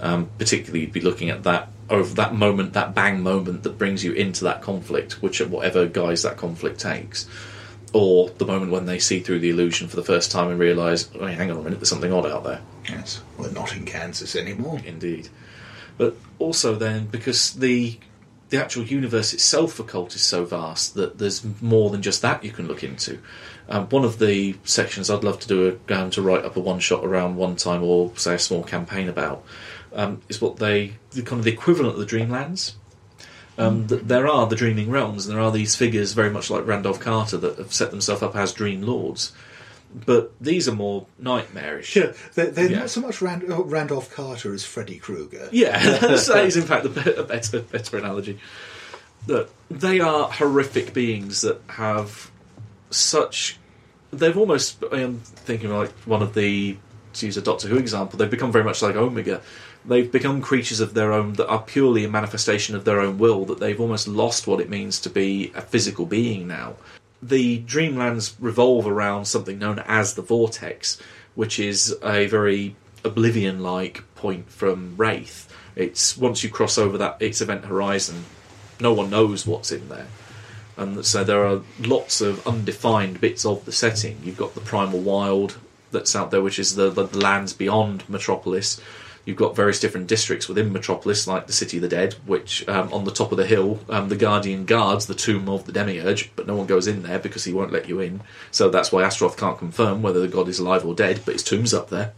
Um, particularly, you'd be looking at that over that moment, that bang moment that brings you into that conflict, which whatever guise that conflict takes. or the moment when they see through the illusion for the first time and realise, oh, hang on a minute, there's something odd out there. Yes, we're not in Kansas anymore. Indeed. But also then because the the actual universe itself for Kult is so vast that there's more than just that you can look into. Um, one of the sections I'd love to do a, um, to write up a one shot around one time or say a small campaign about um, is what they the kind of the equivalent of the Dreamlands. Um, th- there are the dreaming realms, and there are these figures very much like Randolph Carter that have set themselves up as dream lords. But these are more nightmarish. Yeah, they're, they're Yeah. not so much Rand- uh, Randolph Carter as Freddy Krueger. Yeah, that is in fact a, be- better better analogy. That they are horrific beings that have such. They've almost. I'm thinking like one of the to use a Doctor Who example. They've become very much like Omega. They've become creatures of their own that are purely a manifestation of their own will. That they've almost lost what it means to be a physical being now. The Dreamlands revolve around something known as the Vortex, which is a very oblivion-like point from Wraith. It's once you cross over that its event horizon, no one knows what's in there, and so there are lots of undefined bits of the setting. You've got the primal wild that's out there, which is the, the lands beyond Metropolis. You've got various different districts within Metropolis, like the City of the Dead, which um, on the top of the hill, um, the Guardian guards the tomb of the Demiurge, but no one goes in there because he won't let you in. So that's why Astaroth can't confirm whether the god is alive or dead, but his tomb's up there.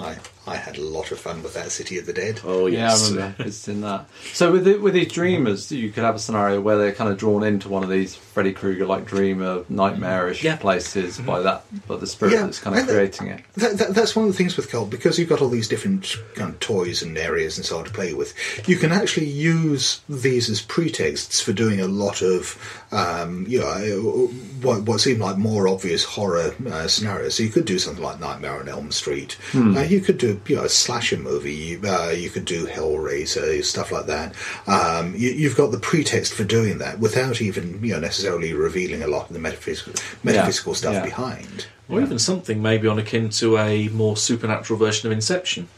I, I had a lot of fun with that City of the Dead. Oh Yeah, yes, I remember it's in that. So with the, with these dreamers, you could have a scenario where they're kind of drawn into one of these Freddy Krueger like dreamer nightmarish Yeah. places by that, by the spirit Yeah, that's kind of and the- creating it. That, that, that's one of the things with Kult because you've got all these different kind of toys and areas and so on to play with. You can actually use these as pretexts for doing a lot of, um, you know, what, what seem like more obvious horror uh, scenarios. So you could do something like Nightmare on Elm Street. Uh, you could do, you know, a slasher movie. Uh, you could do Hellraiser stuff like that. Um, you, you've got the pretext for doing that without even, you know, necessarily revealing a lot of the metaphysical, metaphysical stuff yeah. behind. or even something maybe on akin to a more supernatural version of Inception.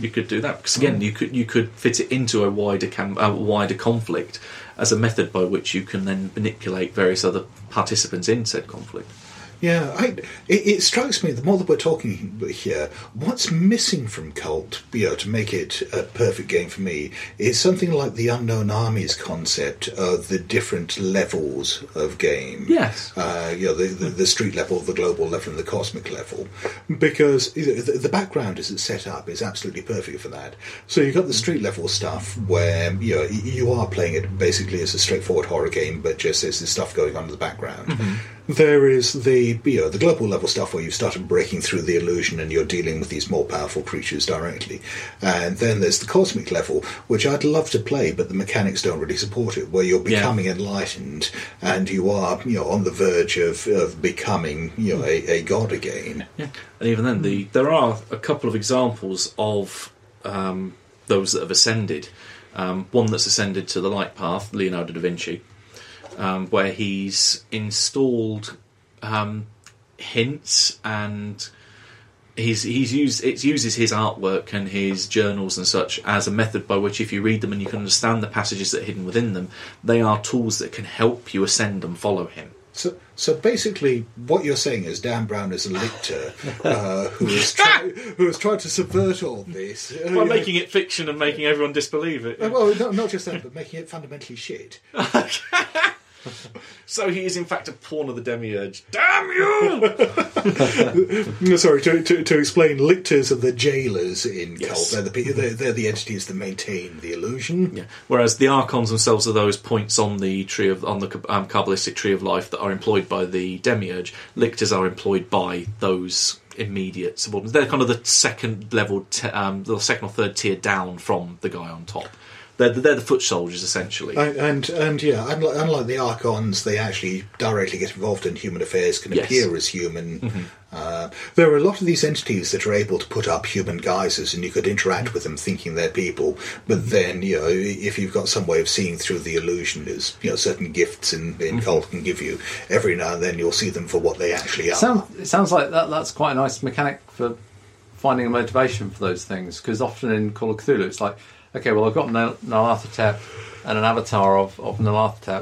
You could do that because again, you could you could fit it into a wider cam- a wider conflict as a method by which you can then manipulate various other participants in said conflict. Yeah, I, it, it strikes me the more that we're talking here, what's missing from Kult, you know, to make it a perfect game for me, is something like the Unknown Armies concept of the different levels of game. Yes. Uh, you know, the, the, the street level, the global level, and the cosmic level. Because the, the background as it's set up is absolutely perfect for that. So you've got the street level stuff where, you know, you are playing it basically as a straightforward horror game, but just there's this stuff going on in the background. There is the you know the global level stuff where you've started breaking through the illusion and you're dealing with these more powerful creatures directly, and then there's the cosmic level, which I'd love to play, but the mechanics don't really support it. Where you're Yeah. becoming enlightened and you are you know on the verge of, of becoming you know a, a god again. Yeah, and even then, the there are a couple of examples of um, those that have ascended. Um, one that's ascended to the light path, Leonardo da Vinci, um, where he's installed um, hints and he's he's used it uses his artwork and his journals and such as a method by which if you read them and you can understand the passages that are hidden within them, they are tools that can help you ascend and follow him. So, so basically, what you're saying is Dan Brown is a lictor uh, who has tried who has tried to subvert all this Uh, By yeah. making it fiction and making everyone disbelieve it. Uh, Well, no, not just that, but making it fundamentally shit. So he is in fact a pawn of the demiurge. Damn you! No, Sorry, to, to, to explain, lictors are the jailers in Yes. Kult. They're the, they're, they're the entities that maintain the illusion. yeah. Whereas the archons themselves are those points on the tree of on the um, kabbalistic tree of life that are employed by the demiurge. Lictors are employed by those immediate subordinates. They're kind of the second level, t- um, the second or third tier down from the guy on top. They're the, they're the foot soldiers essentially. And, and and yeah, unlike, unlike the archons, they actually directly get involved in human affairs, can Yes. appear as human. Mm-hmm. Uh, there are a lot of these entities that are able to put up human guises, and you could interact with them thinking they're people. But mm-hmm. then, you know, if you've got some way of seeing through the illusion, as you know, certain gifts in, in mm-hmm. Kult can give you, every now and then you'll see them for what they actually are. Sound, it sounds like that. That's quite a nice mechanic for finding a motivation for those things because often in Call of Cthulhu it's like, okay, well I've got Nal- and an avatar of, of.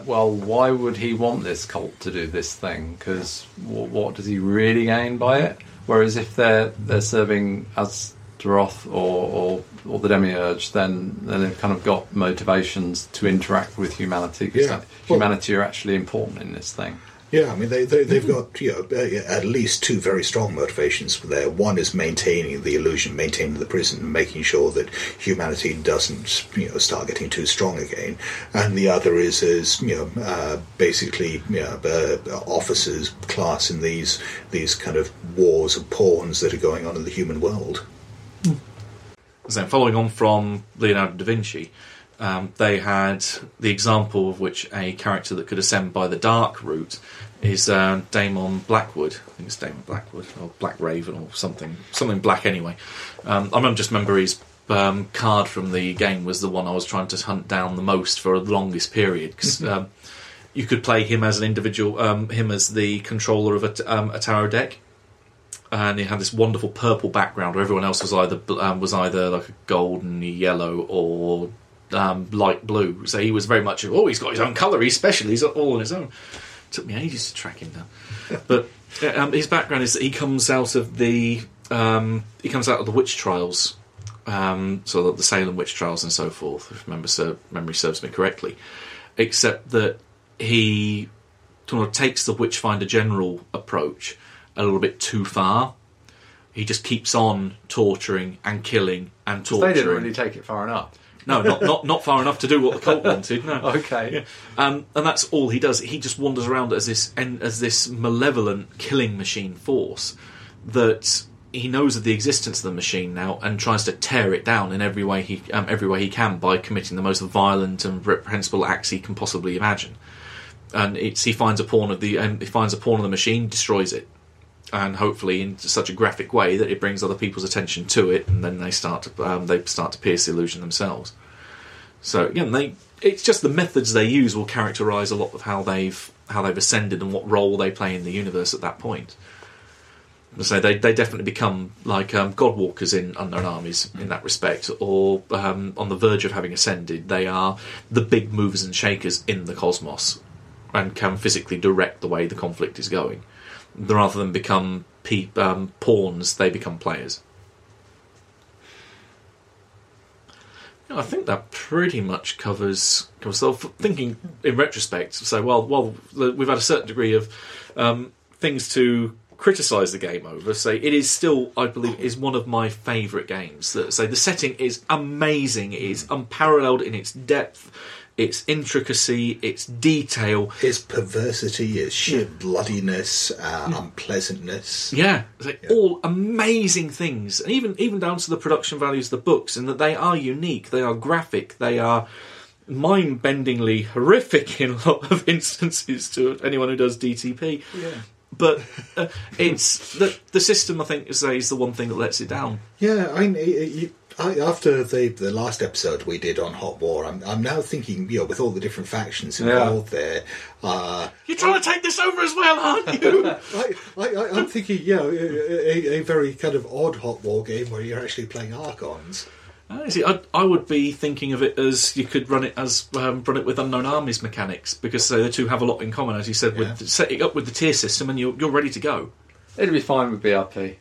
Well, why would he want this cult to do this thing? Because what, what does he really gain by it? Whereas if they're they're serving as Astaroth or, or or the Demiurge, then then they've kind of got motivations to interact with humanity because Yeah. Well- humanity are actually important in this thing. Yeah, I mean they, they they've got you know uh, at least two very strong motivations there. One is maintaining the illusion, maintaining the prison, making sure that humanity doesn't you know start getting too strong again, and the other is as you know uh, basically you know, uh, officers class in these these kind of wars of pawns that are going on in the human world. So, following on from Leonardo da Vinci, um, they had the example of which a character that could ascend by the dark route is uh, Damon Blackwood. I think it's Damon Blackwood or Black Raven or something, something black anyway. Um, I remember just remember his um, card from the game was the one I was trying to hunt down the most for the longest period because. Um, you could play him as an individual, um, him as the controller of a, um, a tarot deck, and he had this wonderful purple background where everyone else was either um, was either like a golden yellow or um, light blue. So he was very much oh he's got his own colour, he's special, he's all on his own. took me ages to track him down, but uh, um, his background is that he comes out of the um, he comes out of the witch trials. Um, so the, Salem witch trials and so forth, if remember, ser- memory serves me correctly. Except that he sort of takes the Witchfinder General approach a little bit too far. He just keeps on torturing and killing and torturing. They didn't really take it far enough. No, not, not not far enough to do what the cult wanted. No. Okay. Um, and that's all he does. He just wanders around as this as this malevolent killing machine force that he knows of the existence of the machine now and tries to tear it down in every way he um, every way he can by committing the most violent and reprehensible acts he can possibly imagine. And it's he finds a pawn of the um, he finds a pawn of the machine, destroys it, and hopefully in such a graphic way that it brings other people's attention to it, and then they start to um, they start to pierce the illusion themselves. So again, they it's just the methods they use will characterise a lot of how they've how they've ascended and what role they play in the universe at that point. So they they definitely become like um, Godwalkers in Unknown Armies in that respect, or um, on the verge of having ascended. They are the big movers and shakers in the cosmos, and can physically direct the way the conflict is going. Rather than become pe- um, pawns, they become players. I think that pretty much covers. So, f- thinking in retrospect, so well, well, we've had a certain degree of um, things to criticise the game over. Say it is still, I believe, is one of my favourite games. Say the setting is amazing. It is unparalleled in its depth, its intricacy, its detail. Its perversity, its sheer bloodiness, uh, unpleasantness. Yeah, it's like all amazing things, and even even down to the production values of the books, and that they are unique, they are graphic, they are mind-bendingly horrific in a lot of instances to anyone who does DTP. Yeah. But uh, it's the the system. I think is is the one thing that lets it down. Yeah, I, you, I after the the last episode we did on Hot War, I'm I'm now thinking, you know, with all the different factions involved there, uh, You're trying to take this over as well, aren't you? I, I, I, I'm thinking, you know, a, a, a very kind of odd Hot War game where you're actually playing Archons. I see. I, I would be thinking of it as you could run it as um, run it with unknown armies mechanics because uh, the two have a lot in common, as you said, with Yeah. setting up with the tier system, and you're you're ready to go. It'd be fine with BRP.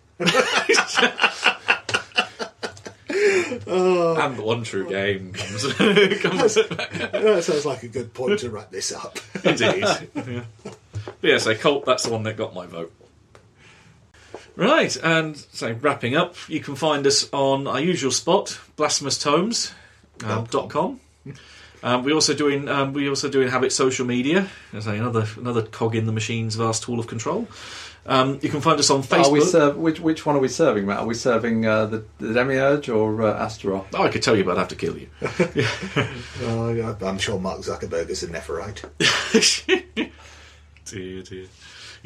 Uh, And the one true game comes. comes That sounds like a good point to wrap this up. Indeed. yeah. But yeah, so Kult, that's the one that got my vote. Right, and so wrapping up, you can find us on our usual spot, blasphemoustomes um, dot com. Um, we also doing um, we also do inhabit social media as another another cog in the machine's vast tool of control. Um, you can find us on Are we Facebook. serve, which which one are we serving, Matt? Are we serving uh, the, the Demiurge or uh, Astaroth? oh, I could tell you, but I'd have to kill you. Uh, yeah, I'm sure Mark Zuckerberg is a Nepharite. dear, dear.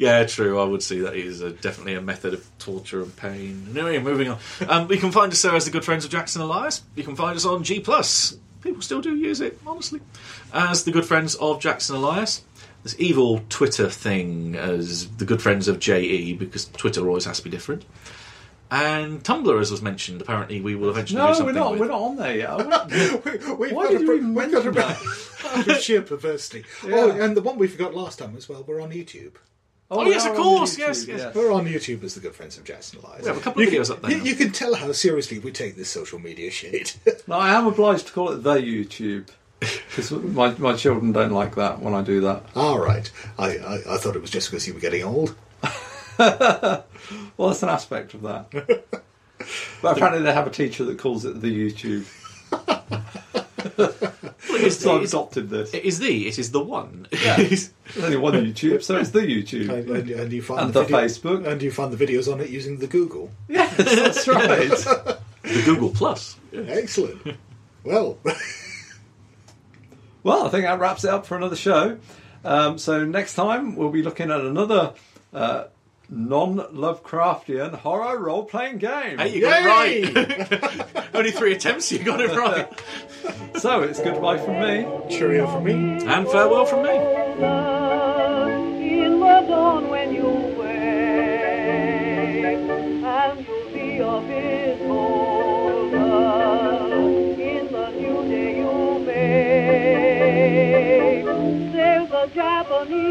Yeah, true. I would see that is a, definitely a method of torture and pain. Anyway, moving on. Um, you can find us there as the good friends of Jackson Elias. You can find us on G Plus. People still do use it, honestly, as the good friends of Jackson Elias. This evil Twitter thing as the good friends of JE because Twitter always has to be different. And Tumblr, as was mentioned, apparently we will eventually do No, something we're not. with. We're not on there yet. we? We- We've Why got did a, you even we've got a, mention out sheer perversity. Oh, and the one we forgot last time as well. We're on YouTube. Oh, we yes, of course, YouTube, yes, yes. We're on YouTube as the good friends of Jackson Lies. We have a couple of you videos can, up there You, now. you can tell how seriously we take this social media shit. No, I am obliged to call it the YouTube because my my children don't like that when I do that. All right. I, I, I thought it was just because you were getting old. Well, that's an aspect of that. but apparently, they have a teacher that calls it the YouTube. So I've adopted this. It is the, it is the one. Yeah. There's only one YouTube, so it's the YouTube. And, and, and you find And the, the video- Facebook. And you find the videos on it using the Google. Yes, that's right. the Google Plus. Excellent. well, Well, I think that wraps it up for another show. Um, so next time we'll be looking at another uh, non-Lovecraftian horror role-playing game. Hey, you got it right. Only three attempts, you got it right. so it's goodbye from me. Cheerio from me. And farewell from me. Japanese.